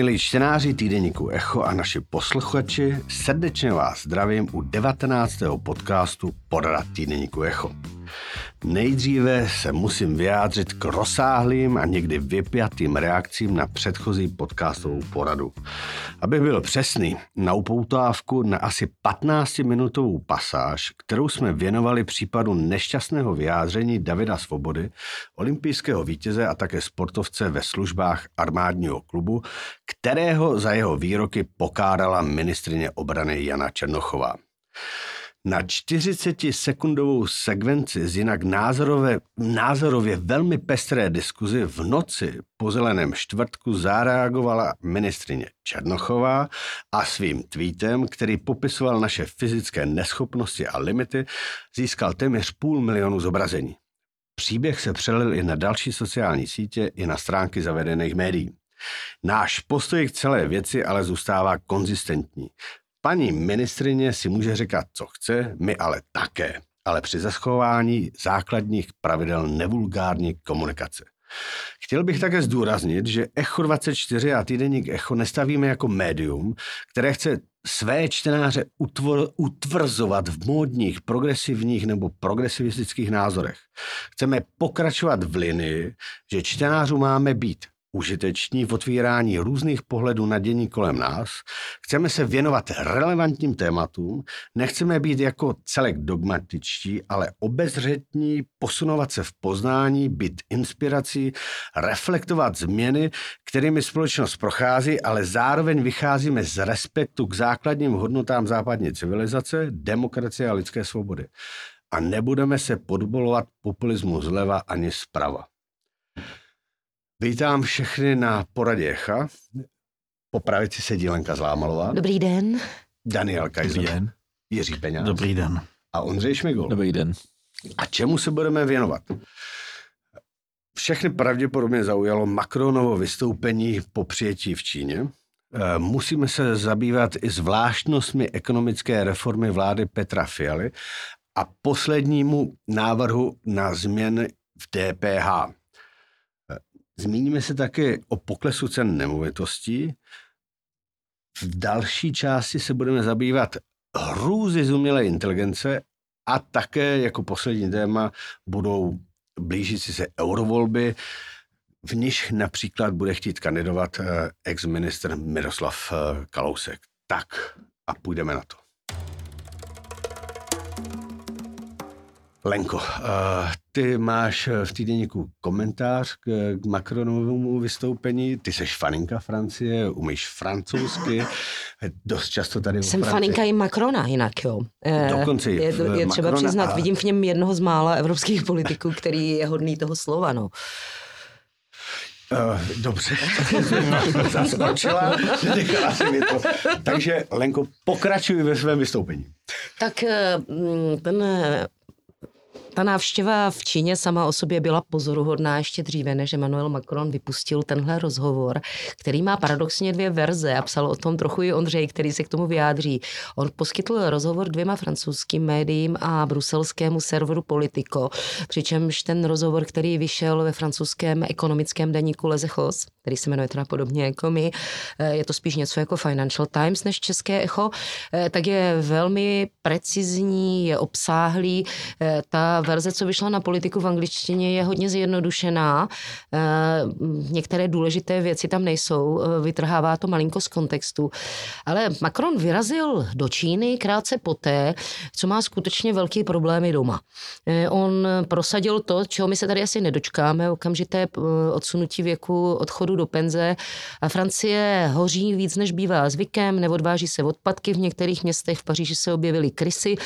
milí čtenáři týdeníku Echo a naši posluchači, srdečně vás zdravím u 19. podcastu Podarat týdeníku Echo. Nejdříve se musím vyjádřit k rozsáhlým a někdy vypjatým reakcím na předchozí podcastovou poradu. Aby byl přesný, na upoutávku na asi 15-minutovou pasáž, kterou jsme věnovali případu nešťastného vyjádření Davida Svobody, olympijského vítěze a také sportovce ve službách armádního klubu, kterého za jeho výroky pokárala ministrině obrany Jana Černochová. Na 40-sekundovou sekvenci z jinak názorové, názorově velmi pestré diskuzi v noci po zeleném čtvrtku zareagovala ministrině Černochová a svým tweetem, který popisoval naše fyzické neschopnosti a limity, získal téměř půl milionu zobrazení. Příběh se přelil i na další sociální sítě, i na stránky zavedených médií. Náš postoj k celé věci ale zůstává konzistentní. Paní ministrině si může říkat, co chce, my ale také, ale při zaschování základních pravidel nevulgární komunikace. Chtěl bych také zdůraznit, že Echo 24 a týdeník Echo nestavíme jako médium, které chce své čtenáře utvor, utvrzovat v módních, progresivních nebo progresivistických názorech. Chceme pokračovat v linii, že čtenářů máme být užiteční v otvírání různých pohledů na dění kolem nás, chceme se věnovat relevantním tématům, nechceme být jako celek dogmatičtí, ale obezřetní, posunovat se v poznání, být inspirací, reflektovat změny, kterými společnost prochází, ale zároveň vycházíme z respektu k základním hodnotám západní civilizace, demokracie a lidské svobody. A nebudeme se podbolovat populismu zleva ani zprava. Vítám všechny na poradě Echa. Po pravici sedí Lenka Zlámalová. Dobrý den. Daniel Kajzer. Dobrý den. Jiří Peňáz. Dobrý den. A Ondřej Šmigol. Dobrý den. A čemu se budeme věnovat? Všechny pravděpodobně zaujalo Macronovo vystoupení po přijetí v Číně. Eh, musíme se zabývat i zvláštnostmi ekonomické reformy vlády Petra Fialy a poslednímu návrhu na změny v DPH. Zmíníme se také o poklesu cen nemovitostí. V další části se budeme zabývat hrůzy z umělé inteligence a také jako poslední téma budou blížící se eurovolby, v níž například bude chtít kandidovat eh, ex-ministr Miroslav eh, Kalousek. Tak a půjdeme na to. Lenko, uh, ty máš v týdenníku komentář k, k Macronovému vystoupení. Ty seš faninka Francie, umíš francouzsky, dost často tady Jsem faninka i Macrona jinak, jo. Eh, Dokonce je, je, je třeba Macrona přiznat, a... vidím v něm jednoho z mála evropských politiků, který je hodný toho slova, no. Uh, dobře, zaskočila, nechala si mi to. Takže, Lenko, pokračuj ve svém vystoupení. Tak ten ta návštěva v Číně sama o sobě byla pozoruhodná ještě dříve, než Emmanuel Macron vypustil tenhle rozhovor, který má paradoxně dvě verze a psal o tom trochu i Ondřej, který se k tomu vyjádří. On poskytl rozhovor dvěma francouzským médiím a bruselskému serveru Politico, přičemž ten rozhovor, který vyšel ve francouzském ekonomickém deníku Lezechos, který se jmenuje teda podobně jako my, eh, je to spíš něco jako Financial Times než České echo, eh, tak je velmi precizní, je obsáhlý. Eh, verze, co vyšla na politiku v angličtině, je hodně zjednodušená. Některé důležité věci tam nejsou, vytrhává to malinko z kontextu. Ale Macron vyrazil do Číny krátce poté, co má skutečně velký problémy doma. On prosadil to, čeho my se tady asi nedočkáme, okamžité odsunutí věku odchodu do penze. A Francie hoří víc, než bývá zvykem, neodváží se odpadky v některých městech, v Paříži se objevily krysy.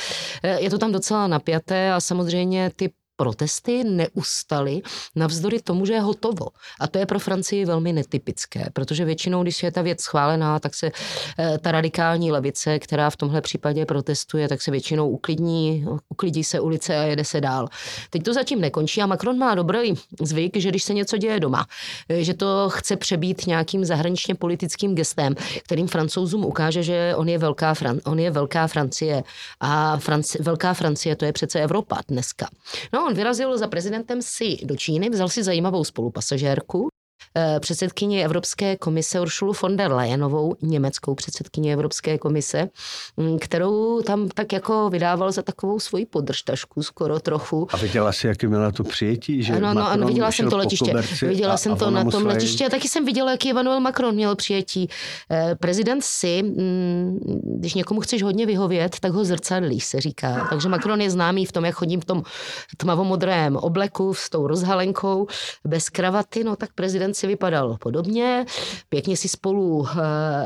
Eh, je to tam docela napjaté a samozřejmě ty protesty neustaly navzdory tomu, že je hotovo. A to je pro Francii velmi netypické, protože většinou, když je ta věc schválená, tak se eh, ta radikální levice, která v tomhle případě protestuje, tak se většinou uklidní, uklidí se ulice a jede se dál. Teď to zatím nekončí a Macron má dobrý zvyk, že když se něco děje doma, eh, že to chce přebít nějakým zahraničně politickým gestem, kterým francouzům ukáže, že on je velká, Fran- on je velká Francie a Franci- velká Francie to je přece Evropa dneska. No on vyrazil za prezidentem si do Číny, vzal si zajímavou spolupasažérku, předsedkyni Evropské komise Uršulu von der Leyenovou, německou předsedkyni Evropské komise, mm, kterou tam tak jako vydával za takovou svoji podržtašku skoro trochu. A viděla jsi, jaký měla to přijetí? Že ano, no, ano, viděla jsem to letiště. Viděla a, jsem a to na tom letiště a taky jsem viděla, jaký Emmanuel Macron měl přijetí. Eh, prezident si, mm, když někomu chceš hodně vyhovět, tak ho zrcadlíš, se říká. Takže Macron je známý v tom, jak chodím v tom tmavomodrém obleku s tou rozhalenkou, bez kravaty, no tak prezident si vypadal podobně. Pěkně si spolu eh,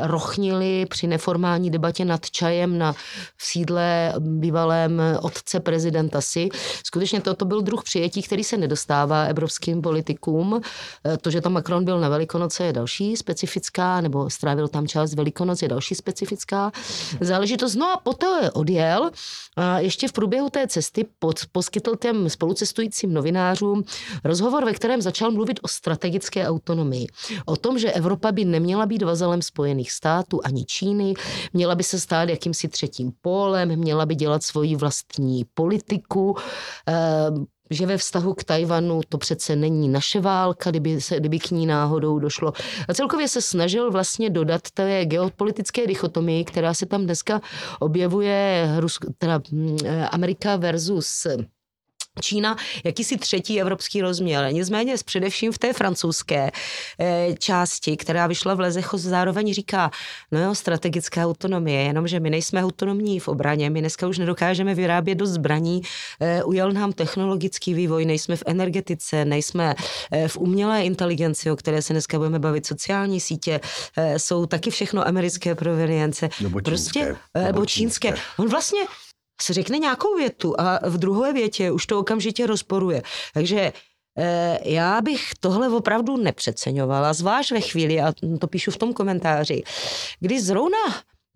rochnili při neformální debatě nad čajem na sídle bývalém otce prezidenta si. Skutečně toto byl druh přijetí, který se nedostává evropským politikům. Eh, to, že tam Macron byl na Velikonoce je další specifická, nebo strávil tam čas Velikonoc je další specifická záležitost. No a poté odjel a ještě v průběhu té cesty pod, poskytl těm spolucestujícím novinářům rozhovor, ve kterém začal mluvit o strategické autonomii. O tom, že Evropa by neměla být vazalem Spojených států ani Číny, měla by se stát jakýmsi třetím pólem, měla by dělat svoji vlastní politiku, eh, že ve vztahu k Tajvanu to přece není naše válka, kdyby, se, kdyby k ní náhodou došlo. A celkově se snažil vlastně dodat té geopolitické dichotomii, která se tam dneska objevuje, Rusko, teda mm, Amerika versus Čína jakýsi třetí evropský rozměr. Nicméně především v té francouzské eh, části, která vyšla v Lezecho, zároveň říká, no jo, strategická autonomie, jenomže my nejsme autonomní v obraně, my dneska už nedokážeme vyrábět do zbraní, eh, ujel nám technologický vývoj, nejsme v energetice, nejsme eh, v umělé inteligenci, o které se dneska budeme bavit, sociální sítě, jsou taky všechno americké provenience. Nebo čínské. Prostě, nebo čínské. On vlastně se řekne nějakou větu a v druhé větě už to okamžitě rozporuje. Takže eh, já bych tohle opravdu nepřeceňovala, zvlášť ve chvíli, a to píšu v tom komentáři, kdy zrovna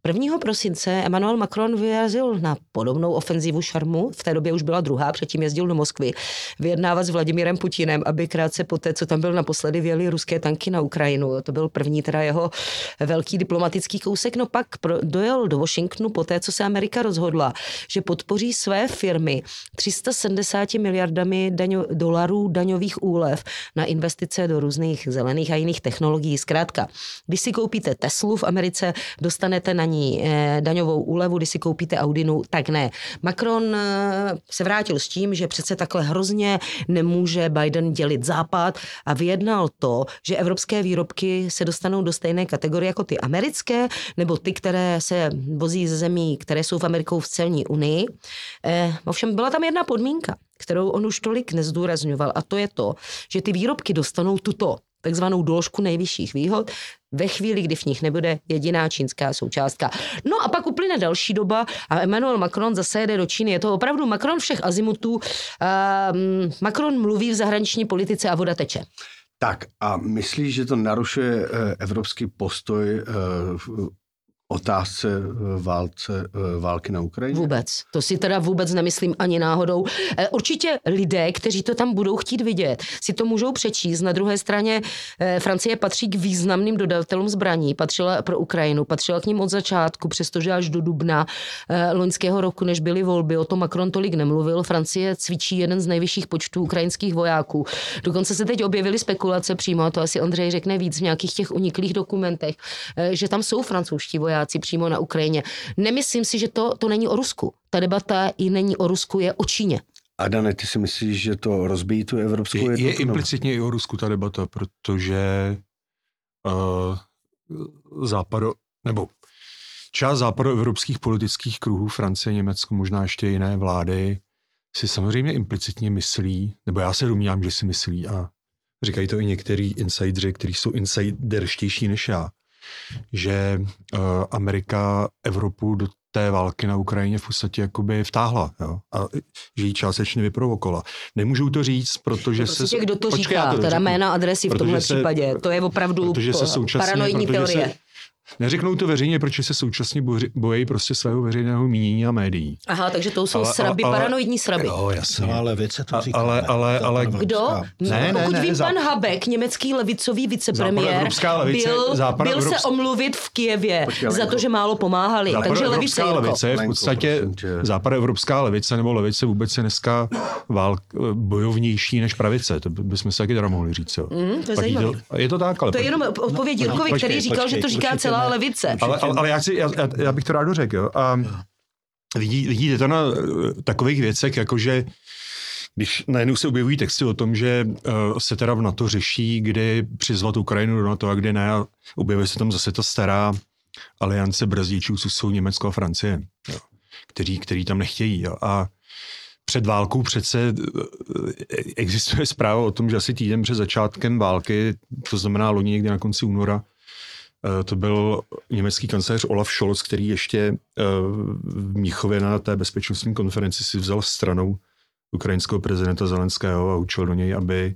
1. prosince Emmanuel Macron vyrazil na podobnou ofenzivu šarmu, v té době už byla druhá, předtím jezdil do Moskvy, vyjednávat s Vladimirem Putinem, aby krátce poté, co tam byl naposledy, věli ruské tanky na Ukrajinu. To byl první teda jeho velký diplomatický kousek. No pak dojel do Washingtonu poté, co se Amerika rozhodla, že podpoří své firmy 370 miliardami daňo, dolarů daňových úlev na investice do různých zelených a jiných technologií. Zkrátka, když si koupíte Teslu v Americe, dostanete na ní eh, daňovou úlevu, když si koupíte Audinu, tak ne. Macron eh, se vrátil s tím, že přece takhle hrozně nemůže Biden dělit západ a vyjednal to, že evropské výrobky se dostanou do stejné kategorie jako ty americké, nebo ty, které se vozí ze zemí, které jsou v Amerikou v celní unii. Eh, ovšem byla tam jedna podmínka, kterou on už tolik nezdůrazňoval a to je to, že ty výrobky dostanou tuto takzvanou doložku nejvyšších výhod, ve chvíli, kdy v nich nebude jediná čínská součástka. No a pak uplyne další doba a Emmanuel Macron zase jede do Číny. Je to opravdu Macron všech azimutů. Um, Macron mluví v zahraniční politice a voda teče. Tak a myslíš, že to narušuje eh, evropský postoj eh, otázce eh, válce, eh, války na Ukrajině? Vůbec. To si teda vůbec nemyslím ani náhodou. Eh, určitě lidé, kteří to tam budou chtít vidět, si to můžou přečíst. Na druhé straně Francie patří k významným dodavatelům zbraní. Patřila pro Ukrajinu, patřila k ním od začátku, přestože až do dubna loňského roku, než byly volby, o tom Macron tolik nemluvil. Francie cvičí jeden z nejvyšších počtů ukrajinských vojáků. Dokonce se teď objevily spekulace přímo, to asi Ondřej řekne víc v nějakých těch uniklých dokumentech, že tam jsou francouzští vojáci vojáci přímo na Ukrajině. Nemyslím si, že to, to není o Rusku. Ta debata i není o Rusku, je o Číně. A Dane, ty si myslíš, že to rozbíjí tu evropskou jednotu? Je, je implicitně i o Rusku ta debata, protože uh, západo, nebo část západoevropských politických kruhů, Francie, Německo, možná ještě jiné vlády, si samozřejmě implicitně myslí, nebo já se domnívám, že si myslí a říkají to i některý insidři, kteří jsou insiderštější než já, že uh, Amerika Evropu do té války na Ukrajině v podstatě jakoby vtáhla jo? a že ji částečně vyprovokovala. Nemůžu to říct, protože prostě se... Kdo to počkej, říká, to teda jména adresy v tomhle se, případě, to je opravdu se paranoidní teorie. Se, Neřeknou to veřejně, protože se současně bojí prostě svého veřejného mínění a médií. Aha, takže to jsou Ale- sraby, ale- paranoidní sraby. Jo, jasně. No, ale levice to A- říká. ale- ale- To ale- Kdo? evropská. Ne, ne, Pokud ne, vím, za- pan Habek, německý levicový vicepremiér, levice- byl, byl se omluvit v Kijevě Počkej, za to, že málo pomáhali. Takže levice Jirko. levice je v podstatě prosím tě. západoevropská levice nebo levice vůbec je dneska válk, bojovnější než pravice. To by- bychom si taky teda mohli říct. Jo. Mm, to je zajímavé. je to tak, ale... To je jenom odpověď Jirkovi, počkej, který říkal, že to říká počkej, celá ne. levice. Ale, ale, ale já, chci, já, já, bych to rád řekl. Jo. A vidí, vidíte to na eh, takových věcech, jako že když najednou se objevují texty o tom, že uh, se teda v NATO řeší, kdy přizvat Ukrajinu do NATO a kdy ne, a objevuje se tam zase ta stará aliance brzdičů, co jsou Německo a Francie, jo, který, který tam nechtějí. Jo. A před válkou přece eh, existuje zpráva o tom, že asi týden před začátkem války, to znamená loni někdy na konci února, to byl německý kancléř Olaf Scholz, který ještě eh, v Míchově na té bezpečnostní konferenci si vzal stranou ukrajinského prezidenta Zelenského a učil do něj, aby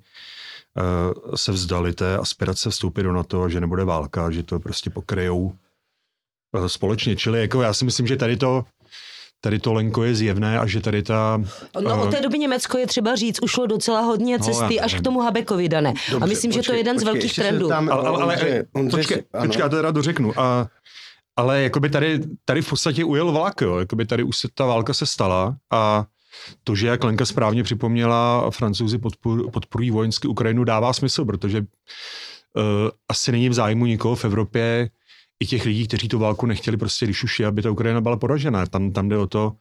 eh, se vzdali té aspirace vstoupit do NATO, a že nebude válka, že to prostě pokryjou eh, společně. Čili jako já si myslím, že tady to tady to Lenko je zjevné a že tady ta... No od eh, té doby Německo je třeba říct, ušlo docela hodně No, cesty já až k tomu Habekovi dané. a Dobře, myslím, že to je počkej, jeden z počkej, velkých ještě se trendů. zeptám, ale, ale, ale Ondřej počkej, ano. počkej, já to teda dořeknu. A, ale jakoby tady, tady v podstatě ujel vlak, jo. Jakoby tady už se ta válka se stala a to, že jak Lenka správně připomněla, francouzi podpor, podporují vojensky Ukrajinu, dává smysl, protože uh, asi není v zájmu nikoho v Evropě i těch lidí, kteří tu válku nechtěli prostě, když už je, aby ta Ukrajina byla poražena. Tam, tam jde o to,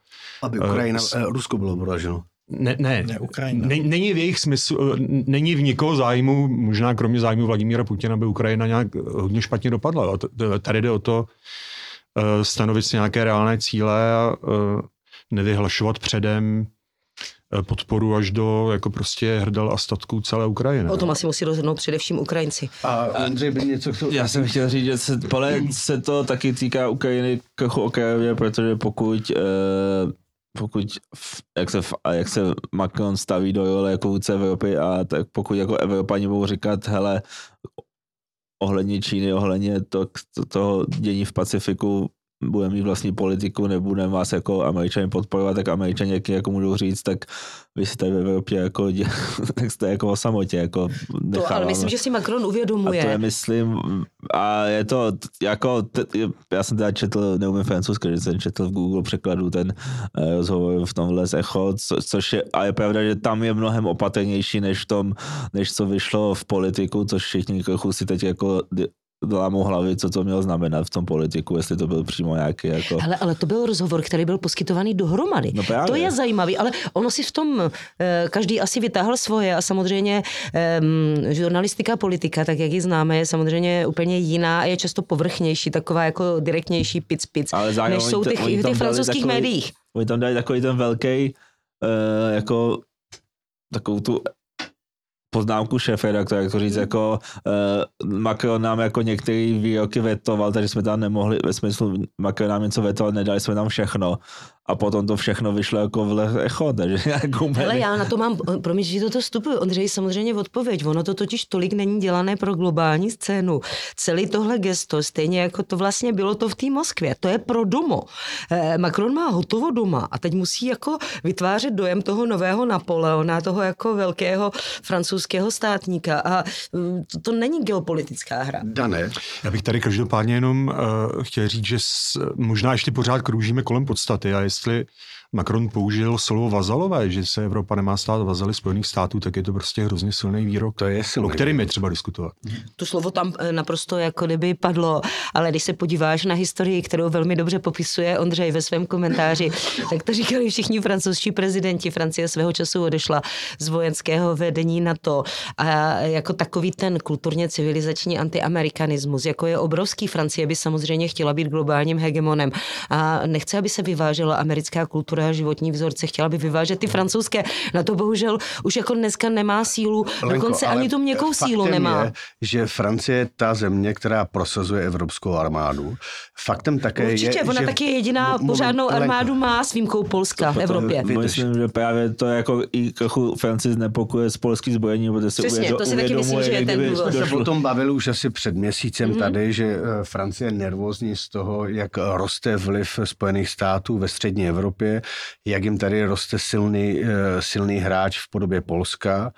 Aby Eh, Ukrajina, eh, Rusko bylo poraženo. ne, ne, Ne, Ukrajina. ne, není v jejich smyslu, eh, není v nikoho zájmu, možná kromě zájmu Vladimíra Putina, aby Ukrajina nějak hodně špatně dopadla. A Tady jde o to eh, stanovit si nějaké reálné cíle a eh, nevyhlašovat předem podporu až do jako prostě hrdel a statků celé Ukrajiny. O tom asi musí rozhodnout především Ukrajinci. A Ondřej by něco chtěl... Já jsem chtěl říct, že se, ale se to taky týká Ukrajiny jako okrajově, protože pokud eh, pokud jak, se, jak se Macron staví do role jako vůdce Evropy a tak pokud jako Evropani budou říkat, hele, ohledně Číny, ohledně to, to, toho dění v Pacifiku, budeme mít vlastní politiku, nebudeme vás jako američani podporovat, tak američani jak, jako můžou říct, tak vy jste v Evropě jako, tak jste jako o samotě, jako To, ale myslím, že si Macron A to je, uvědomuje. myslím, a je to jako, t, já jsem teda četl, neumím francouzsky, že jsem četl v Google překladu ten eh, rozhovor v tomhle z Echo, co, což je, a je pravda, že tam je mnohem opatrnější, než v tom, než co vyšlo v politiku, což všichni trochu si teď jako di- lámou hlavy, co to mělo znamenat v tom politiku, jestli to byl přímo nějaký jako... Hele, ale to byl rozhovor, který byl poskytovaný dohromady. No právě. to je zajímavý, ale ono si v tom eh, každý asi vytáhl svoje a samozřejmě eh, žurnalistika politika, tak jak ji známe, je samozřejmě úplně jiná a je často povrchnější, taková jako direktnější pic pic, Ale zároveň než jsou těch, v těch francouzských takový- médiích. Oni tam dali takový ten velký, uh, jako takovou tu poznámku šéfe, jak to, jak to říct, jako uh, Macron nám jako některé výroky vetoval, takže jsme tam nemohli, ve smyslu Macron nám něco vetoval, nedali jsme tam všechno. A potom to všechno vyšlo jako v echo, takže jako úplně... Ale já na to mám, promiň, že toho vstupuju, Ondřej, samozřejmě odpověď. Ono to totiž tolik není dělané pro globální scénu. Celý tohle gesto, stejně jako to vlastně bylo to v té Moskvě, to je pro domo. Eh, Macron má hotovo doma a teď musí jako vytvářet dojem toho nového Napoleona, toho jako velkého francouzského státníka a mm, to, to není geopolitická hra. Dané, Já bych tady každopádně jenom uh, chtěl říct, že s, možná ještě pořád kroužíme kolem podstaty a jestli Macron použil slovo vazalové, že se Evropa nemá stát vazaly Spojených států, tak je to prostě hrozně silný výrok, to je silný. o kterým je třeba diskutovat. To slovo tam eh, naprosto jako kdyby padlo, ale když se podíváš na historii, kterou velmi dobře popisuje Ondřej ve svém komentáři, tak to říkali všichni francouzští prezidenti. Francie svého času odešla z vojenského vedení NATO a jako takový ten kulturně civilizační antiamerikanismus, jako je obrovský. Francie by samozřejmě chtěla být globálním hegemonem a nechce, aby se vyvážela americká kultura podporuje životní vzorce, chtěla by vyvážet ty francouzské. Na to bohužel už jako dneska nemá sílu, Lenko, dokonce ani tu měkkou sílu nemá. Je, že Francie je ta země, která prosazuje evropskou armádu. Faktem také Určitě, je, ona že... taky jediná Moment, pořádnou Lenko. armádu má s výjimkou Polska v Evropě. Myslím, že právě to jako i trochu Francii znepokuje z polský zbrojení, protože se Přesně, uvědo, to si taky myslím, že je ten důvod. jsme se o tom bavili už asi před měsícem Mhm. mm-hmm. tady, že eh, Francie je nervózní z toho, jak roste vliv Spojených států ve střední Evropě, jak jim tady roste silný, eh, silný hráč v podobě Polska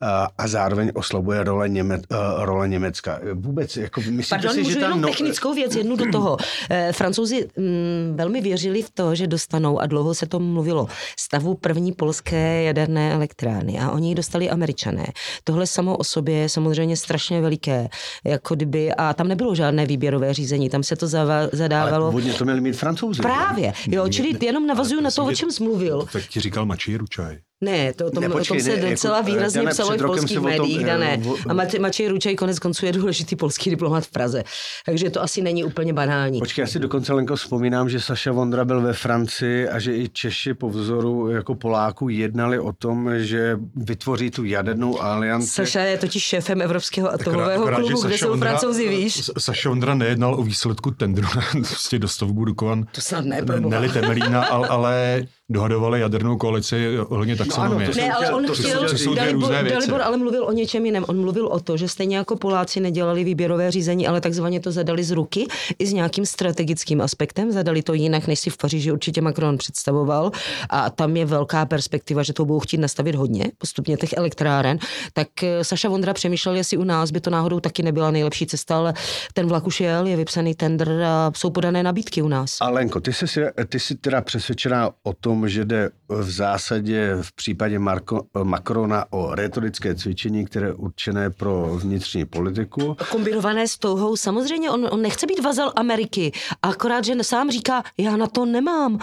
a, a zároveň oslabuje role, Něme, eh, role Německa. Vůbec, jako myslíte Pardon, si, můžu že ta jenom no, technickou věc jednu do toho. Eh, Francouzi mm, velmi věřili v to, že dostanou, a dlouho se to mluvilo, stavu první polské jaderné elektrárny a oni ji dostali američané. Tohle samo o sobě je samozřejmě strašně veliké, jako kdyby, a tam nebylo žádné výběrové řízení, tam se to zava, ale zadávalo. původně to měli mít francouzi. Právě, jo, čili jenom navazuju na to, o čem jsi mluvil. Tak ti říkal Mačej Ručaj. Ne, to, to, Ne, ne, počkej, o tom se ne, jako, docela eh, výrazně Dane, psalo i v polských o tom, médiích, eh, dané. A Matěj, Matěj Ručej konec konců je důležitý polský diplomat v Praze. Takže to asi není úplně banální. Počkej, já si dokonce Lenko vzpomínám, že Saša Vondra byl ve Francii a že i Češi po vzoru jako Poláků jednali o tom, že vytvoří tu jadernou alianci. Saša je totiž šéfem Evropského atomového Akorát, klubu, kde Saša jsou francouzi, víš? Saša Ondra nejednal o výsledku tendru na prostě dostavbu Dukovan. To snad ne, Ne- proboha. Neli Temelína, ale, ale dohadovali jadernou koalici ohledně taxonomie. to jsem Ne, ale chtěl- on to chtěl, chtěl- to jsou dvě Dalibor, různé věci. Dalibor ale mluvil o něčem jiném. On mluvil o to, že stejně jako Poláci nedělali výběrové řízení, ale takzvaně to zadali z ruky i s nějakým strategickým aspektem. Zadali to jinak, než si v Paříži určitě Macron představoval. A tam je velká perspektiva, že to budou chtít nastavit hodně, postupně těch elektráren. Tak eh, Saša Vondra přemýšlel, jestli u nás by to náhodou taky nebyla nejlepší cesta, ale ten vlak už jel, je vypsaný tender a jsou podané nabídky u nás. A Lenko, ty jsi, si- ty jsi teda přesvědčená o tom, že jde v zásadě v případě Marko, Macrona o retorické cvičení, které je určené pro vnitřní politiku. kombinované s touhou. Samozřejmě on, on nechce být vazal Ameriky, akorát, že sám říká, já na to nemám.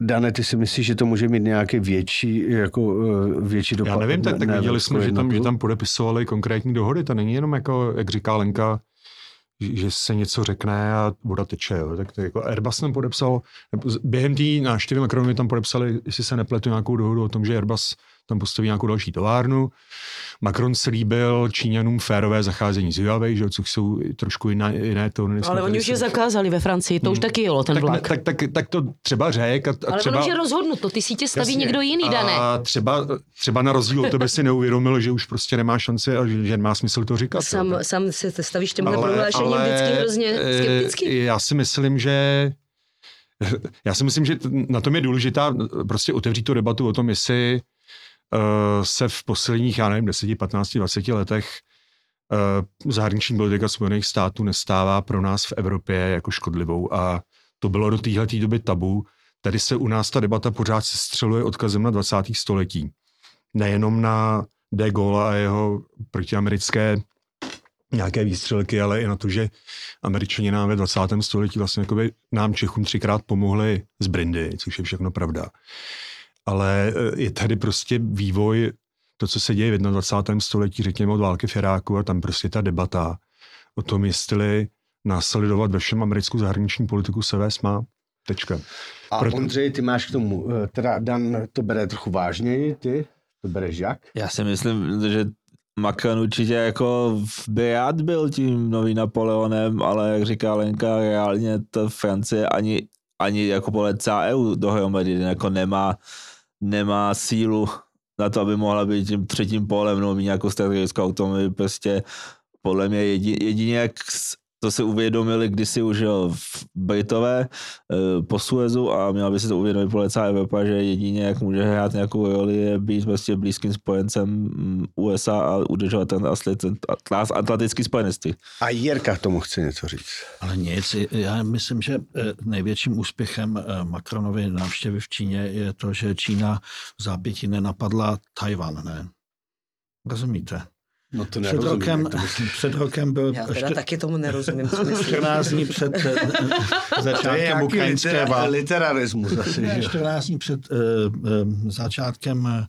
Dane, ty si myslíš, že to může mít nějaký větší, jako, eh, větší dopad? Já nevím, tak, tak viděli jsme, že tam, že tam podepisovali konkrétní dohody. To není jenom jako, jak říká Lenka, že se něco řekne a voda teče. Jo. Tak to jako Airbus tam podepsal, během té návštěvy Macronovi tam podepsali, jestli se nepletu, nějakou dohodu o tom, že Airbus tam postaví nějakou další továrnu. Macron slíbil Číňanům férové zacházení s Huawei, že, což jsou trošku jiné, jiné tóny. než jsme Ale oni už je zakázali ve Francii, to už taky jelo, ten tak, ne, vlak. tak, tak, tak, to třeba řek a, a Ale třeba... ono už je rozhodnuto, ty sítě staví Jasně. někdo jiný, dané. A třeba, třeba na rozdíl od tebe si neuvědomil, že už prostě nemá šanci a že, že má smysl to říkat. Sam, jo. sam se stavíš tímhle prohlášením vždycky hrozně eh, skepticky. Já si myslím, že já si myslím, že na tom je důležitá prostě otevřít tu debatu o tom, jestli se v posledních, já nevím, 10, 15, 20 letech uh, zahraniční politika Spojených států nestává pro nás v Evropě jako škodlivou a to bylo do téhle doby tabu. Tady se u nás ta debata pořád se střeluje odkazem na 20. století. Nejenom na de Gaulle a jeho protiamerické nějaké výstřelky, ale i na to, že američani nám ve 20. století vlastně jakoby nám Čechům třikrát pomohli z Brindy, což je všechno pravda. Ale eh, je tady prostě vývoj, to, co se děje v 21. století, řekněme od války v Iráku a tam prostě ta debata o tom, jestli následovat ve všem americkou zahraniční politiku se vést má. Tečka. A Proto- Ondřej, ty máš k tomu, eh, teda Dan to bere trochu vážněji, ty to bereš jak? Já si myslím, že Macron určitě jako by rád byl tím novým Napoleonem, ale jak říká Lenka, reálně to Francie ani, ani jako podle celá EU dohromady jako nemá, nemá sílu na to, aby mohla být tím třetím polem nebo mít nějakou strategickou autonomii. Prostě podle mě jedině, jedině jak to si uvědomili kdysi už jo, v Britové eh, po Suezu a měla by si to uvědomit podle celá Evropa, že jedině jak může hrát nějakou roli je být prostě blízkým spojencem mm, USA a udržovat ten asli- ten transatlantický spojenectví. A Jirka k tomu chce něco říct. Ale nic, já myslím, že eh, největším úspěchem eh, Macronovy návštěvy v Číně je to, že Čína v zápětí nenapadla Tajvan, ne? Rozumíte? No to Před rokem, před rokem byl Já teda ještě taky tomu nerozumím, co myslíš. 14 dní před eh, To je začátkem ukrajinské války. literarismus asi. Ne, že? 14 dní před uh, uh, začátkem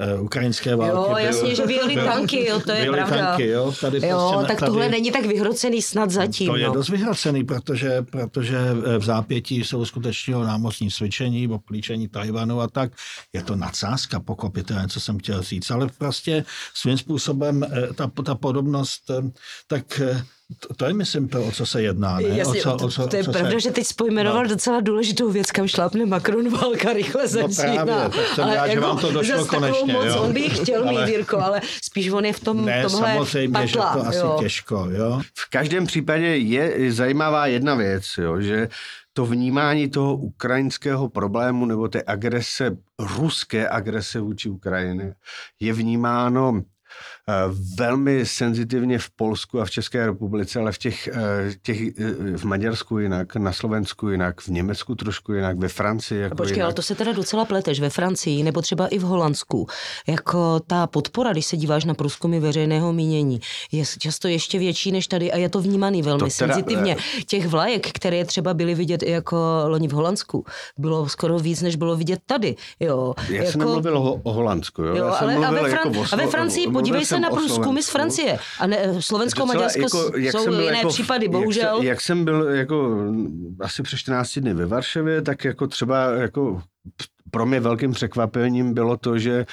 uh, uh, ukrajinské války. Jo, jasně, že vyjeli tanky, jo, to je pravda. tanky, jo, tady Jo, prostě, tak tohle není tak vyhrocený snad zatím. To je no. dost vyhrocený, protože, protože v zápětí jsou skutečně námocní cvičení, obklíčení Tajvanu a tak. Je to nadsázka, pochopitelně, co jsem chtěl říct, ale prostě svým způsobem eh, ta, ta podobnost, eh, tak eh, to, to je, myslím, to, o co se jedná. Ne? Jasně, o co, to, o co, to je co pravda, se... že teď spojmenoval No. docela důležitou věc, kam šlápne Macron, válka rychle začíná. právě, tak jsem rád, že vám to došlo konečně, Moc, jo. on by chtěl mít, Ale- Jirko, ale spíš on je v tom Ne, tomhle samozřejmě, patla, že to asi jo. těžko, jo. V každém případě je zajímavá jedna věc, jo, že to vnímání toho ukrajinského problému nebo té agrese, ruské agrese vůči Ukrajině je vnímáno velmi senzitivně v Polsku a v České republice, ale v těch, eh, těch eh, v Maďarsku jinak, na Slovensku jinak, v Německu trošku jinak, ve Francii jako Počkej, jinak. ale to se teda docela pleteš ve Francii nebo třeba i v Holandsku. Jako ta podpora, když se díváš na průzkumy veřejného mínění, je často ještě větší než tady a je to vnímaný velmi To teda, senzitivně. Těch vlajek, které třeba byly vidět i jako loni v Holandsku, bylo skoro víc, než bylo vidět tady. Jo, Já jako... jsem nemluvil o, Holandsku, jo? Jo, Já jsem ale a ve, Fran- jako o a ve Francii podívej se jsem na průzkumy z. Francie. A ne, Slovensko a Maďarsko jsou jsem byl jiné jako případy, jak bohužel. se- Jak, jsem byl jako asi před 14 dny ve Varšavě, tak jako třeba jako pro mě velkým překvapením bylo to, že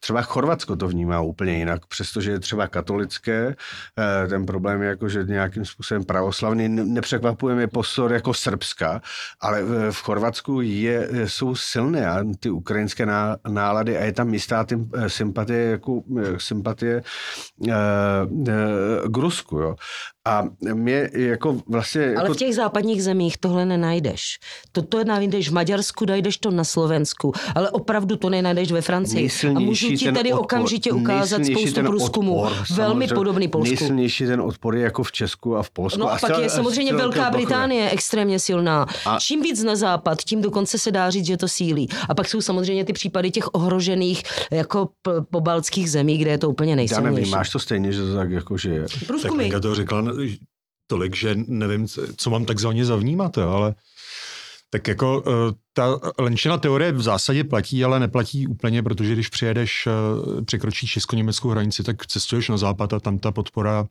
třeba Chorvatsko to vnímá úplně jinak, přestože je třeba katolické, eh, ten problém je jako, že nějakým způsobem pravoslavný, Ne- nepřekvapuje mě postor jako Srbska, ale v- v Chorvatsku je, jsou silné antiukrajinské ná- nálady a je tam jistá tím, eh, sympatie, jako, eh, sympatie eh, eh, k Rusku, jo. A mě jako vlastně... Ale jako, v těch západních zemích tohle nenajdeš. Toto najdeš v Maďarsku, najdeš to na Slovensku, ale opravdu to nenajdeš ve Francii. A můžu ti tady odpor, okamžitě ukázat spoustu průzkumů. odpor, Velmi podobný Polsku. Nejsilnější ten odpor je jako v Česku a v Polsku. No a, a pak je samozřejmě Velká. Británie extrémně silná. A- Čím víc na západ, tím dokonce se dá říct, že to sílí. A pak jsou samozřejmě ty případy těch ohrožených jako pobaltských zemí, kde je to úplně Já nejsilnější. nevím, máš to stejně, že to tak jako, že je. Tak Průzkumy. Lenka to řekla tolik, že nevím, co- mám takzvaně zavnímat, jo, ale tak jako eh, ta Lenčina teorie v zásadě platí, ale neplatí úplně, protože když přijedeš, eh, překročíš česko-německou hranici, tak cestuješ na západ a tam ta podpora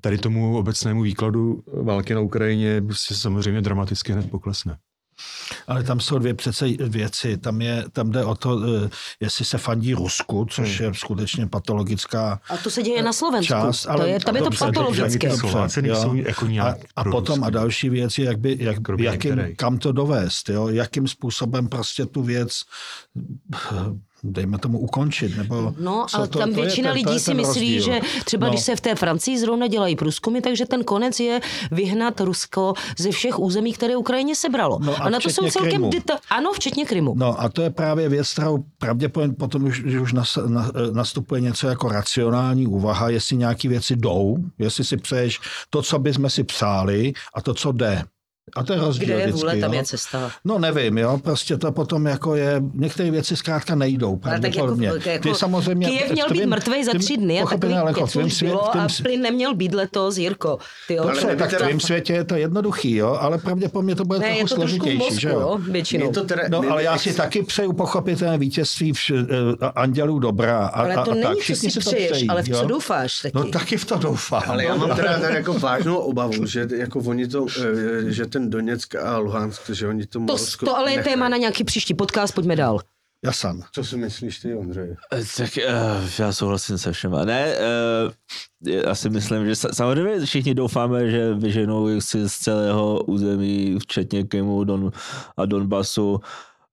tady tomu obecnému výkladu války na Ukrajině prostě samozřejmě dramaticky hned poklesne. Ale tam jsou dvě přece věci. Tam, je, tam jde o to, eh, jestli se fandí Rusku, což je skutečně patologická A to se děje na Slovensku. část. to je, tam je to dobře, dobře, patologické. dobře, nejsou jako A, a potom a další věc je, jak by, jak, jakým, kam to dovést, jo? jakým způsobem prostě tu věc dejme tomu ukončit, nebo No, ale to- tam to je většina ten- to lidí je si ten myslí, rozdíl. že třeba No. když se v té Francii zrovna dělají průzkumy, takže ten konec je vyhnat Rusko ze všech území, které Ukrajině sebralo. No a a na to jsou celkem Krymu. deta- Ano, včetně Krymu. No a to je právě věc, kterou pravděpodobně potom, už, když už nas, na, nastupuje něco jako racionální úvaha, jestli nějaké věci jdou, jestli si přeješ to, co bychom si přáli a to, co jde. A to je rozdíl Kde je vždycky, vůle, tam jo. je cesta. No nevím, jo, prostě to potom jako je, některé věci zkrátka nejdou, Ale tak jako, pravděpodobně. jako Ty samozřejmě, Kyjev měl v být tvým- mrtvej za tvým- tři dny a takový jako v tvým svět- bylo tvým a plyn neměl být letos, Jirko. Ty jo, Dobře, to- tak v tvém světě je to jednoduchý, jo, ale pravděpodobně to bude ne, trochu je to složitější, mozku, že jo, jo? většinou. Je to teda, No, ale já si taky přeju pochopitelné vítězství vš, uh, andělů dobrá. A, ale to a není, tak. co Všichni si to přeješ, ale v co doufáš taky. No taky v to doufám. Ale já mám teda jako vážnou obavu, že jako oni to, eh, že ten Doněck a Luhansk, že oni to to, to ale je nechají. téma na nějaký příští podcast, pojďme dál. Jasan. Co si myslíš ty, Ondřej? Eh, Tak uh, já souhlasím se všema. Ne, uh, já si myslím, že sa, samozřejmě všichni doufáme, že vyženou si z celého území, včetně Krymu Don, a Donbasu.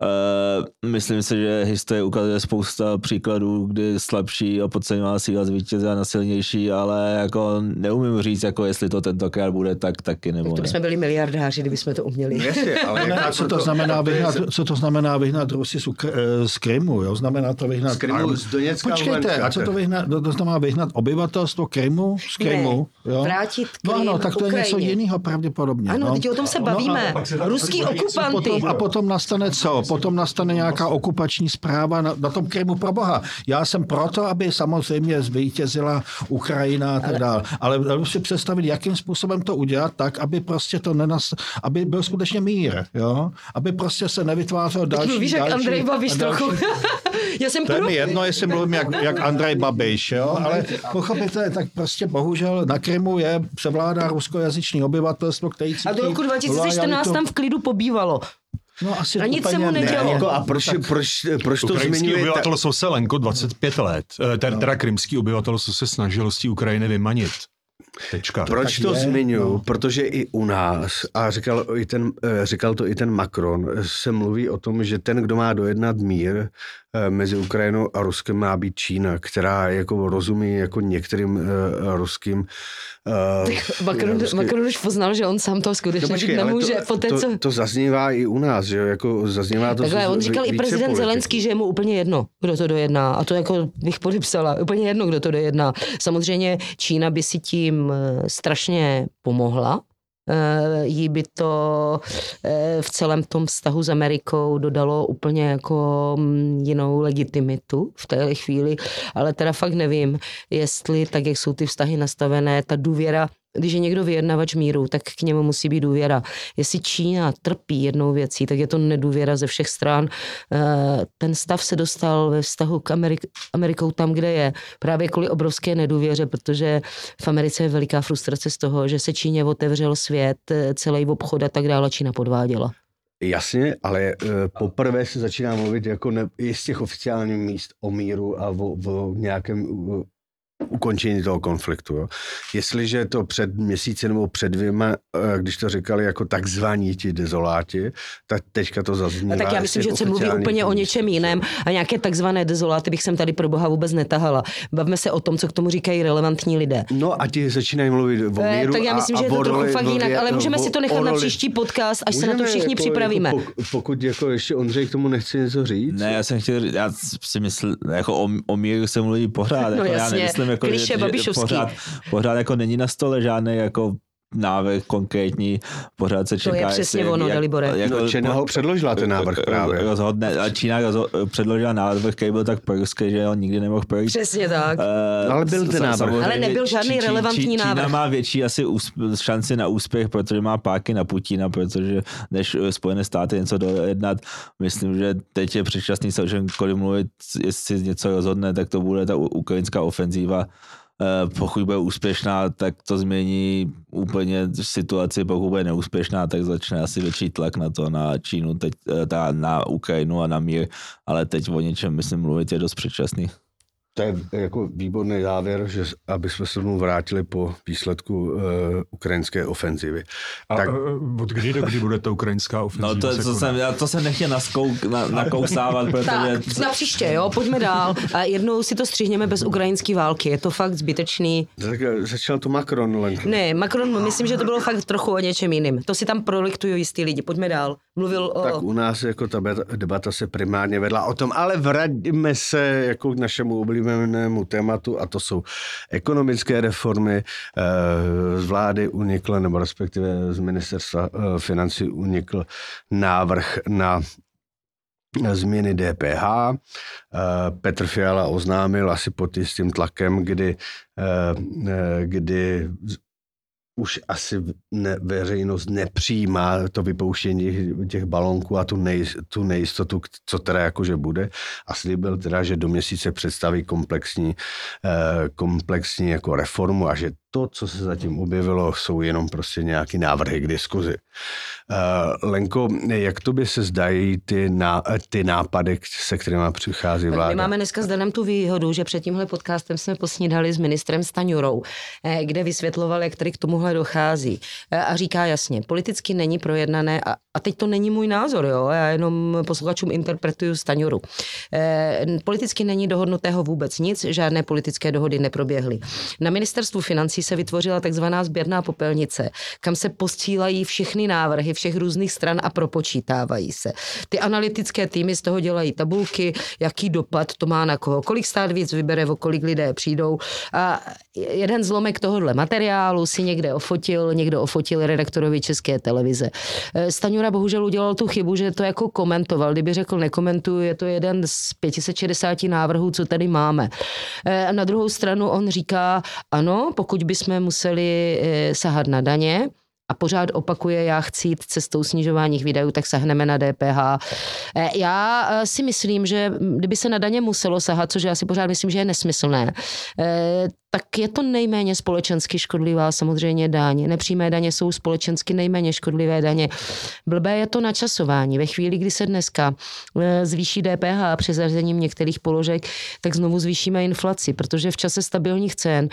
Uh, myslím si, že historie ukazuje spousta příkladů, kdy slabší a podceňová síla zvítězila na silnější, ale jako neumím říct, jako jestli to tentokrát bude tak taky nebo To ne. bychom byli miliardáři, kdyby jsme to uměli. Jasně, ale Ne, a co to, znamená vyhnat, z- co to znamená vyhnat Rusy z, Ukr- eh, z Krymu? Jo? Znamená to vyhnat... Z Krymu, z Doněcka a Počkejte, a co to, vyhnat, to, to znamená vyhnat obyvatelstvo Krymu z Krymu? Ne, jo? vrátit No ano, Krym tak to je něco jiného pravděpodobně. Ano, no. teď o tom se No, bavíme. a- pak se dá- Ruský okupanty. Potom, a potom nastane co? Potom nastane nějaká okupační zpráva na, na tom Krymu pro boha. Já jsem proto, aby samozřejmě zvítězila Ukrajina a tak dále. Ale dalo si představit, jakým způsobem to udělat tak, aby prostě to nenas, aby byl skutečně mír, jo? Aby prostě se nevytvářel další, Mluvíš jak Andrej Babiš další, trochu. Já jsem to je pro... mi jedno, jestli mluvím jak, jak Andrej Babiš, jo? ale pochopitelně, tak prostě bohužel na Krymu je převládá ruskojazyčný obyvatelstvo, který cítí A do roku 2014 lojalitu. tam v klidu pobývalo. No, asi A nic se mu ne. nedělo. Jako, a proč, proč, proč to Ukrajinský zmiňuje? obyvatelstvo se Lenko 25 let, eh, teda, teda krymský obyvatelstvo se snažilo z té Ukrajiny vymanit. Tečka. Proč tak to je, zmiňuji? no. Protože i u nás, a říkal, i ten, eh, říkal to i ten Macron, se mluví o tom, že ten, kdo má dojednat mír mezi Ukrajinou a Ruskem, má být Čína, která jako rozumí jako některým uh, ruským... Uh, Macron, Macron už poznal, že on sám to skutečně No, počkej, nemůže. to, Poté, to, co... to zaznívá i u nás, že jo, jako zaznívá to Takhle, on říkal i prezident politiků. Zelenský, že je mu úplně jedno, kdo to dojedná. A to jako bych podepsala. Úplně jedno, kdo to dojedná. Samozřejmě Čína by si tím eh, strašně pomohla. Eh, Jí by to eh, v celém tom vztahu s Amerikou dodalo úplně jako mm, jinou legitimitu v té chvíli, ale teda fakt nevím, jestli tak, jak jsou ty vztahy nastavené, ta důvěra když je někdo vyjednavač míru, tak k němu musí být důvěra. Jestli Čína trpí jednou věcí, tak je to nedůvěra ze všech stran. Eh, Ten stav se dostal ve vztahu k Amerik- Amerikou tam, kde je. Právě kvůli obrovské nedůvěře, protože v Americe je veliká frustrace z toho, že se Číně otevřel svět, eh, celý obchod a tak dále. Čína podváděla. Jasně, ale uh, poprvé se začíná mluvit jako ne, i z těch oficiálních míst o míru a o, o nějakém ukončení toho konfliktu. Jo. Jestliže to před měsíci nebo před dvěma, uh, když to říkali jako takzvaní ti dezoláti, tak teďka to zaznívá. A tak já z myslím, že se mluví úplně o něčem jiném a nějaké takzvané dezoláty bych sem tady pro boha vůbec netahala. Bavme se o tom, co k tomu říkají relevantní lidé. No a ti začínají mluvit o Eh, míru tak já myslím, a že je to trochu roli- fakt jinak, ale můžeme si to nechat na příští podcast, až se na to Můžeme všichni jako- připravíme. Jako, pok- pokud jako ještě Ondřej k tomu nechce něco říct. Ne, já jsem chtěl, já si myslím, jako o, o míru se mluví pořád. No Jako já nemyslím, jako, že, že babišovský. pořád, pořád jako není na stole žádný jako návrh konkrétní, pořád se čeká. je jestli- přesně ono, Dalibore. jako- No, Čena ho předložila ten návrh právě. Rozhodne, a Čína rozho, předložila návrh, který byl tak prorský, že on nikdy nemohl projít. Přesně tak. Eh, Ale byl ten návrh. samozřejmě Ale nebyl žádný Čí- relevantní Čí- Čína návrh. má větší asi úsp- šanci na úspěch, protože má páky na Putina, protože než eh, Spojené státy něco dojednat, myslím, že teď je předčasný se o čemkoliv mluvit, jestli něco rozhodne, tak to bude ta ukrajinská ofenzíva. Eh, Pokud bude úspěšná, tak to změní úplně situaci, pokud bude neúspěšná, tak začne asi větší tlak na to, na Čínu, teď, eh, na Ukrajinu a na mír, ale teď o něčem, myslím, mluvit je dost předčasný. To je jako výborný závěr, že aby jsme se tomu vrátili po výsledku uh, ukrajinské ofenzivy. A Tak- tak, od kdy do kdy bude ta ukrajinská ofenzíva? No to, se to, jsem, já to jsem nechtěl naskouk, na, nakousávat, protože... Tak, na příště, jo, pojďme dál. A jednou si to střihněme bez ukrajinské války. Je to fakt zbytečný. Tak eh, začal to Macron, Lenko. Ne, Macron, myslím, že to bylo fakt trochu o něčem jiným. To si tam prolektují jistý lidi. Pojďme dál. Mluvil o... Tak u nás jako ta debata se primárně vedla o tom, ale vraťme se jako k našemu oblíbenému tématu a to jsou ekonomické reformy. Eh, Z vlády unikl, nebo respektive z ministerstva eh, financí unikl návrh na změny DPH. Eh, Petr Fiala oznámil asi pod jistým tlakem, kdy, kdy už asi ne, veřejnost nepřijímá to vypouštění těch, balonků a tu, nej, tu nejistotu, co teda jakože bude. A slíbil teda, že do měsíce představí komplexní, eh, komplexní jako reformu a že to, co se zatím objevilo, jsou jenom prostě nějaký návrhy k diskuzi. Eh, Lenko, jak to by se zdají ty, ná, ty nápady, se kterými přichází vláda? my máme dneska s Danem tu výhodu, že před tímhle podcastem jsme posnídali s ministrem Staňurou, eh, kde vysvětloval, jak tady k tomuhle dochází. Eh, A říká jasně, politicky není projednané, a, a teď to není můj názor, jo, já jenom posluchačům interpretuju Staňuru. Politicky není dohodnutého vůbec nic, žádné politické dohody neproběhly. Na ministerstvu financí se vytvořila takzvaná sběrná popelnice, kam se posílají všechny návrhy všech různých stran a propočítávají se. Ty analytické týmy z toho dělají tabulky, jaký dopad to má na koho, kolik stát víc vybere, o kolik lidé přijdou. A jeden zlomek tohohle materiálu si někde ofotil, někdo ofotil redaktorovi České televize. Eh, Staňura bohužel udělal tu chybu, že to jako komentoval. Kdyby řekl nekomentuju, je to jeden z 560 návrhů, co tady máme. Eh, na druhou stranu on říká, ano, pokud bychom museli eh, sahat na daně, a pořád opakuje, já chci jít cestou snižování výdajů, tak sahneme na DPH. Eh, já si myslím, že kdyby se na daně muselo sahat, což já si pořád myslím, že je nesmyslné, tak je to nejméně společensky škodlivá samozřejmě daň. Nepřímé daně jsou společensky nejméně škodlivé daně. Blbé je to načasování. Ve chvíli, kdy se dneska zvýší DPH přezařením některých položek, tak znovu zvýšíme inflaci, protože v čase stabilních cen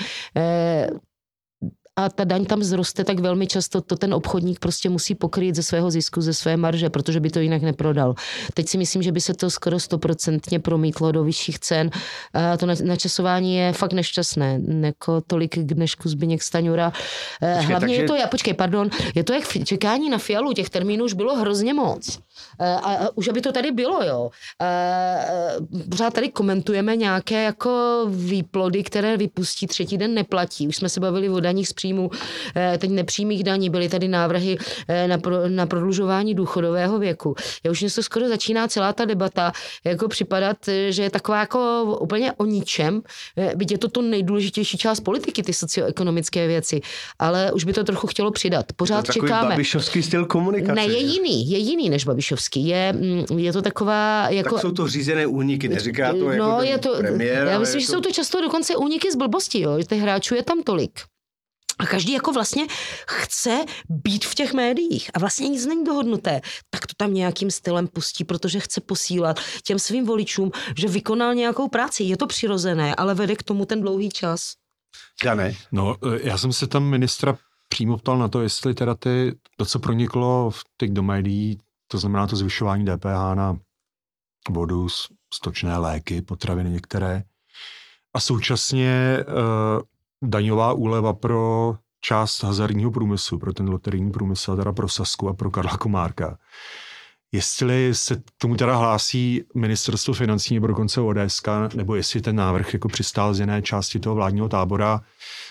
a ta daň tam zroste, tak velmi často to ten obchodník prostě musí pokrýt ze svého zisku, ze své marže, protože by to jinak neprodal. Teď si myslím, že by se to skoro stoprocentně promítlo do vyšších cen. A to načasování je fakt nešťastné. Neko tolik k dnešku Zbyněk Staňura. Počkej, Hlavně takže... je to, počkej, pardon, je to jak čekání na fialu, těch termínů už bylo hrozně moc. A, a už aby to tady bylo, jo. A, pořád tady komentujeme nějaké jako výplody, které vypustí třetí den neplatí. Už jsme se bavili o daních z příjmu, eh, teď nepřímých daní, byly tady návrhy eh, na, pro, na prodlužování důchodového věku. Já už něco skoro začíná celá ta debata jako připadat, eh, že je taková jako úplně o ničem, byť je to to nejdůležitější část politiky, ty socioekonomické věci, ale už by to trochu chtělo přidat. Pořád to čekáme. babišovský styl komunikace. Ne, je jiný, je jiný než babišovský. Je, mm, je to taková jako... Tak jsou to řízené úniky, neříká to jako no, je to, premiér, Já myslím, že to... jsou to často dokonce úniky z blbosti, jo. Těch hráčů je tam tolik. A každý jako vlastně chce být v těch médiích a vlastně nic není dohodnuté, tak to tam nějakým stylem pustí, protože chce posílat těm svým voličům, že vykonal nějakou práci. Je to přirozené, ale vede k tomu ten dlouhý čas. Já ne. No, e, já jsem se tam ministra přímo ptal na to, jestli teda ty, to, co proniklo v těch do médií, to znamená to zvyšování DPH na vodu, stočné léky, potraviny některé, a současně uh, daňová úleva pro část hazardního průmyslu, pro ten loterijní průmysl, teda pro Sasku a pro Karla Komárka. Jestli se tomu teda hlásí ministerstvo financí nebo dokonce ODS, nebo jestli ten návrh jako přistál z jiné části toho vládního tábora,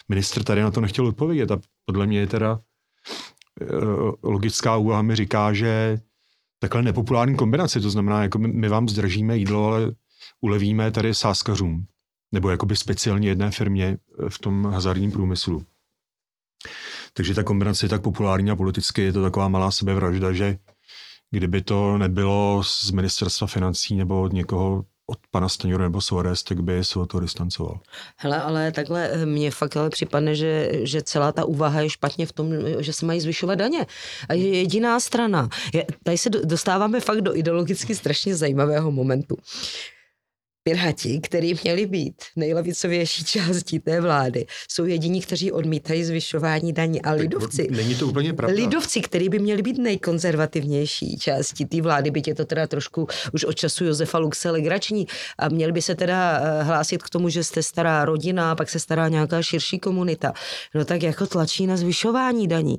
ministr tady na to nechtěl odpovědět a podle mě je teda eh, logická úvaha mi říká, že takhle nepopulární kombinace, to znamená, jako my vám zdržíme jídlo, ale ulevíme tady sáskařům nebo jakoby speciálně jedné firmě eh, v tom hazardním průmyslu. Takže ta kombinace je tak populární a politicky je to taková malá sebevražda, že kdyby to nebylo z ministerstva financí nebo od někoho od pana Staňura nebo Suarez, tak by se o to distancoval. Hele, ale takhle eh, mně fakt ale připadne, že, že celá ta úvaha je špatně v tom, že se mají zvyšovat daně. A je jediná strana. Je, tady se dostáváme fakt do ideologicky strašně zajímavého momentu. Piráti, který měli být nejlevicovější částí té vlády, jsou jediní, kteří odmítají zvyšování daní. A lidovci, Není to úplně pravda. lidovci, který by měli být nejkonzervativnější částí té vlády, byť je to teda trošku už od času Josefa Luxe legrační, a měli by se teda eh, hlásit k tomu, že jste stará rodina, pak se stará nějaká širší komunita. No tak jako tlačí na zvyšování daní.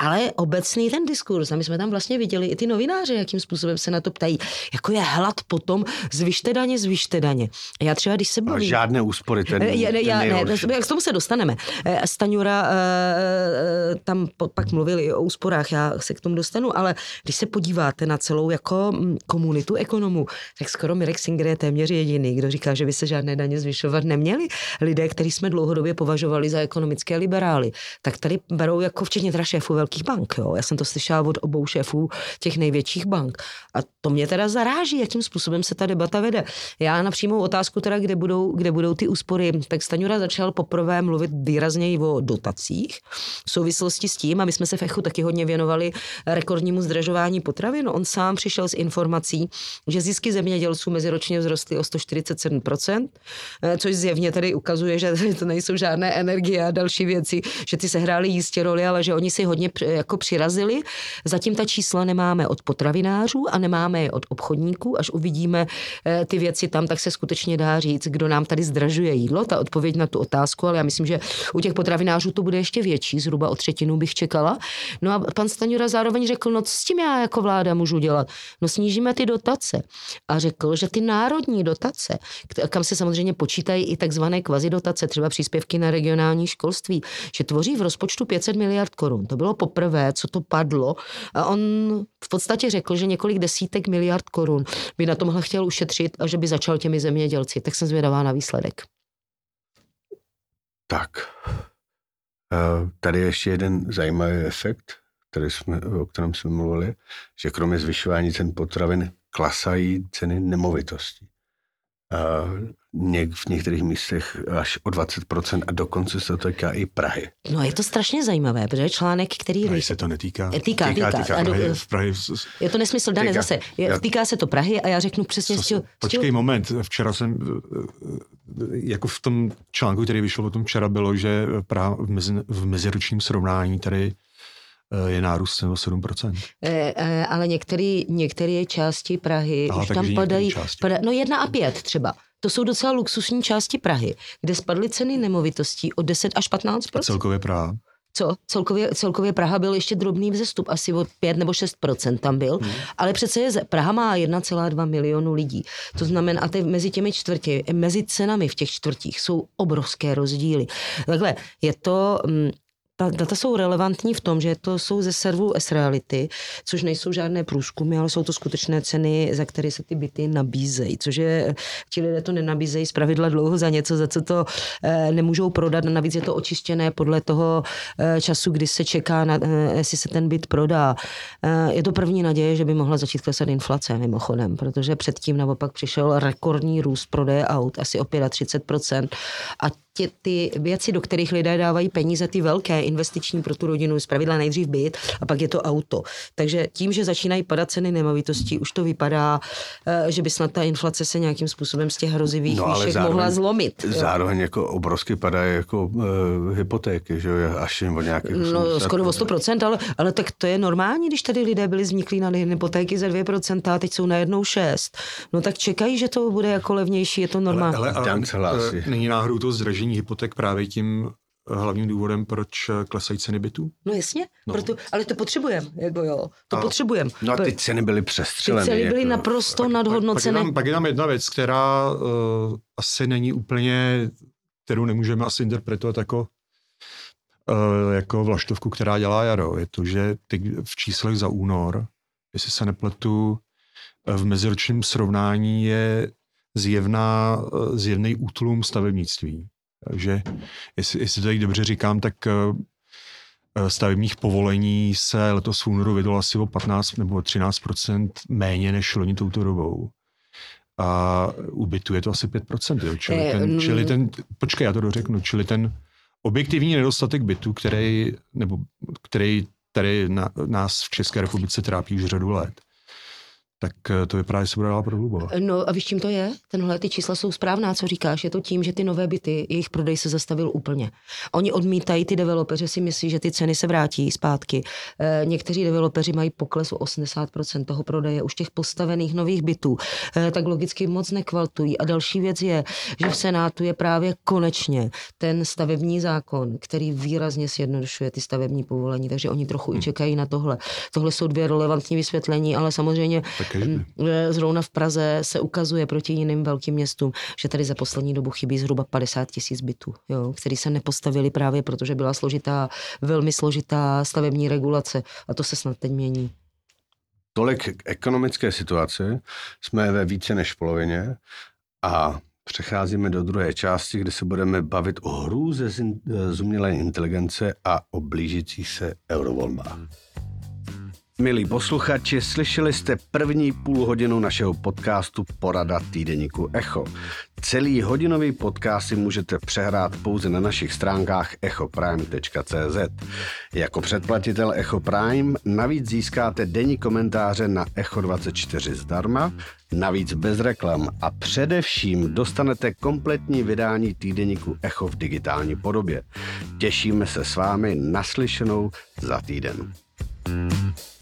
Ale obecný ten diskurs, a my jsme tam vlastně viděli i ty novináře, jakým způsobem se na to ptají, jako je hlad potom, zvyšte daně, zvyšte daně. Já třeba, když se bavím... Žádné úspory, ten, já, ten já, ne, jak k tomu se dostaneme. Eh, Staňura eh, tam pak mluvili o úsporách, já se k tomu dostanu, ale když se podíváte na celou jako mm, komunitu ekonomů, tak skoro Mirek Singer je téměř jediný, kdo říká, že by se žádné daně zvyšovat neměli. Lidé, kteří jsme dlouhodobě považovali za ekonomické liberály, tak tady berou jako včetně teda šéfů velkých bank. Jo. Já jsem to slyšela od obou šéfů těch největších bank. A to mě teda zaráží, jakým způsobem se ta debata vede. Já na přímou otázku teda, kde budou, kde budou ty úspory, tak Staňura začal poprvé mluvit výrazněji o dotacích v souvislosti s tím, a my jsme se v Echu taky hodně věnovali rekordnímu zdražování potravin. On sám přišel s informací, že zisky zemědělců meziročně vzrostly o 147%, eh, což zjevně tady ukazuje, že to nejsou žádné energie a další věci, že ty se hrály jistě roli, ale že oni si hodně jako přirazili. Zatím ta čísla nemáme od potravinářů a nemáme je od obchodníků. Až uvidíme eh, ty věci tam, tak se skutečně dá říct, kdo nám tady zdražuje jídlo. Ta odpověď na tu otázku, ale já myslím, že u těch potravinářů to bude ještě větší, zhruba o třetinu bych čekala. No a pan Staňura zároveň řekl, no co s tím já jako vláda můžu dělat? No snížíme ty dotace. A řekl, že ty národní dotace, kam se samozřejmě počítají i takzvané kvazidotace, třeba příspěvky na regionální školství, že tvoří v rozpočtu 500 miliard korun. To bylo poprvé, co to padlo. A on v podstatě řekl, že několik desítek miliard korun by na tomhle chtěl ušetřit a že by začal těmi zemědělci. Tak jsem zvědavá na výsledek. Tak, eh, tady je ještě jeden zajímavý efekt, který jsme, o kterém jsme mluvili, že kromě zvyšování cen potravin klasají ceny nemovitostí. Něk, v některých místech až o 20% a dokonce se to týká i Prahy. No je to strašně zajímavé, protože článek, který... Prahy se to netýká. Týká, týká. týká. týká. Prahy, v Prahy... Je to nesmysl, Dane, zase. Je, týká se to Prahy a já řeknu přesně... Co, stěl, počkej stěl... moment, včera jsem, jako v tom článku, který vyšel o tom včera, bylo, že Praha v, mezi, v meziročním srovnání tady Eh, je nárůst o 7%. E, e, ale některé některé části Prahy Aha, už tam padají, pada, no jedna a pět třeba. To jsou docela luxusní části Prahy, kde spadly ceny nemovitostí o 10 až 15 A celkově Praha? Co? Celkově, celkově Praha byl ještě drobný vzestup, asi o 5 nebo 6% tam byl, hmm. ale přece je, Praha má 1,2 milionu lidí. To znamená, a ty, mezi těmi čtvrti, mezi cenami v těch čtvrtích jsou obrovské rozdíly. Takhle, je to, mm, ta data jsou relevantní v tom, že to jsou ze servu S-Reality, což nejsou žádné průzkumy, ale jsou to skutečné ceny, za které se ty byty nabízejí, což je, ti lidé to nenabízejí z pravidla dlouho za něco, za co to e, nemůžou prodat, navíc je to očištěné podle toho e, času, kdy se čeká, na, e, jestli se ten byt prodá. E, je to první naděje, že by mohla začít klesat inflace mimochodem, protože předtím naopak přišel rekordní růst prodeje aut, asi o 35% a tě, ty věci, do kterých lidé dávají peníze, ty velké investiční pro tu rodinu, zpravidla nejdřív byt a pak je to auto. Takže tím, že začínají padat ceny nemovitostí, už to vypadá, eh, že by snad ta inflace se nějakým způsobem z těch hrozivých no, výšek zároveň, mohla zlomit. Zároveň jo. jako obrovsky padají jako uh, hypotéky, že až o nějakých... No skoro o 100%, ale, ale tak to je normální, když tady lidé byli zniklí na hypotéky za 2% a teď jsou najednou 6. No tak čekají, že to bude jako levnější, je to normální. Ale, ale, ale, ale není náhodou to zdražení zdražení hypoték právě tím eh, hlavním důvodem, proč eh, klesají ceny bytů? No jasně, no. Proto, ale to potřebujeme, jako jo, to a, potřebujeme. No a ty ceny byly přestřelené. Ty ceny byly jako, naprosto pak, nadhodnocené. Pak, pak, je tam, pak je tam jedna věc, která uh, asi není úplně, kterou nemůžeme asi interpretovat jako uh, jako vlaštovku, která dělá jaro. Je to, že ty v číslech za únor, jestli se nepletu, v meziročním srovnání je zjevná, zjevný útlum stavebnictví. Takže jestli, jestli to tady dobře říkám, tak eh, eh, stavebních povolení se letos v únoru vydalo asi o 15 nebo 13% méně než loni touto dobou. A u bytu je to asi 5 jo? Čili, eh, ten, čili ten, počkej, já to dořeknu, čili ten objektivní nedostatek bytu, který, nebo který tady na, nás v České republice trápí už řadu let, tak eh, to vypadá, že se bude dál prohlubovat. No a víš, čím to je? Tenhle ty čísla jsou správná, co říkáš. Je to tím, že ty nové byty, jejich prodej se zastavil úplně. Oni odmítají, ty developeři si myslí, že ty ceny se vrátí zpátky. E, někteří developeři mají pokles o 80% toho prodeje už těch postavených nových bytů. E, tak logicky moc nekvaltují. A další věc je, že v Senátu je právě konečně ten stavební zákon, který výrazně sjednodušuje ty stavební povolení, takže oni trochu hmm. i čekají na tohle. Tohle jsou dvě relevantní vysvětlení, ale samozřejmě tak. Zrovna v Praze se ukazuje proti jiným velkým městům, že tady za poslední dobu chybí zhruba 50 tisíc bytů, jo, který se nepostavili právě protože byla složitá, velmi složitá stavební regulace a to se snad teď mění. Tolik k ekonomické situaci. Jsme ve více než polovině a přecházíme do druhé části, kde se budeme bavit o hrůze z umělé inteligence a o blížících se eurovolbách. Milí posluchači, slyšeli jste první půl hodinu našeho podcastu Porada týdeníku Echo. Celý hodinový podcast si můžete přehrát pouze na našich stránkách echoprime.cz. Jako předplatitel Echo Prime navíc získáte denní komentáře na Echo24 zdarma, navíc bez reklam a především dostanete kompletní vydání týdeníku Echo v digitální podobě. Těšíme se s vámi naslyšenou za týden. you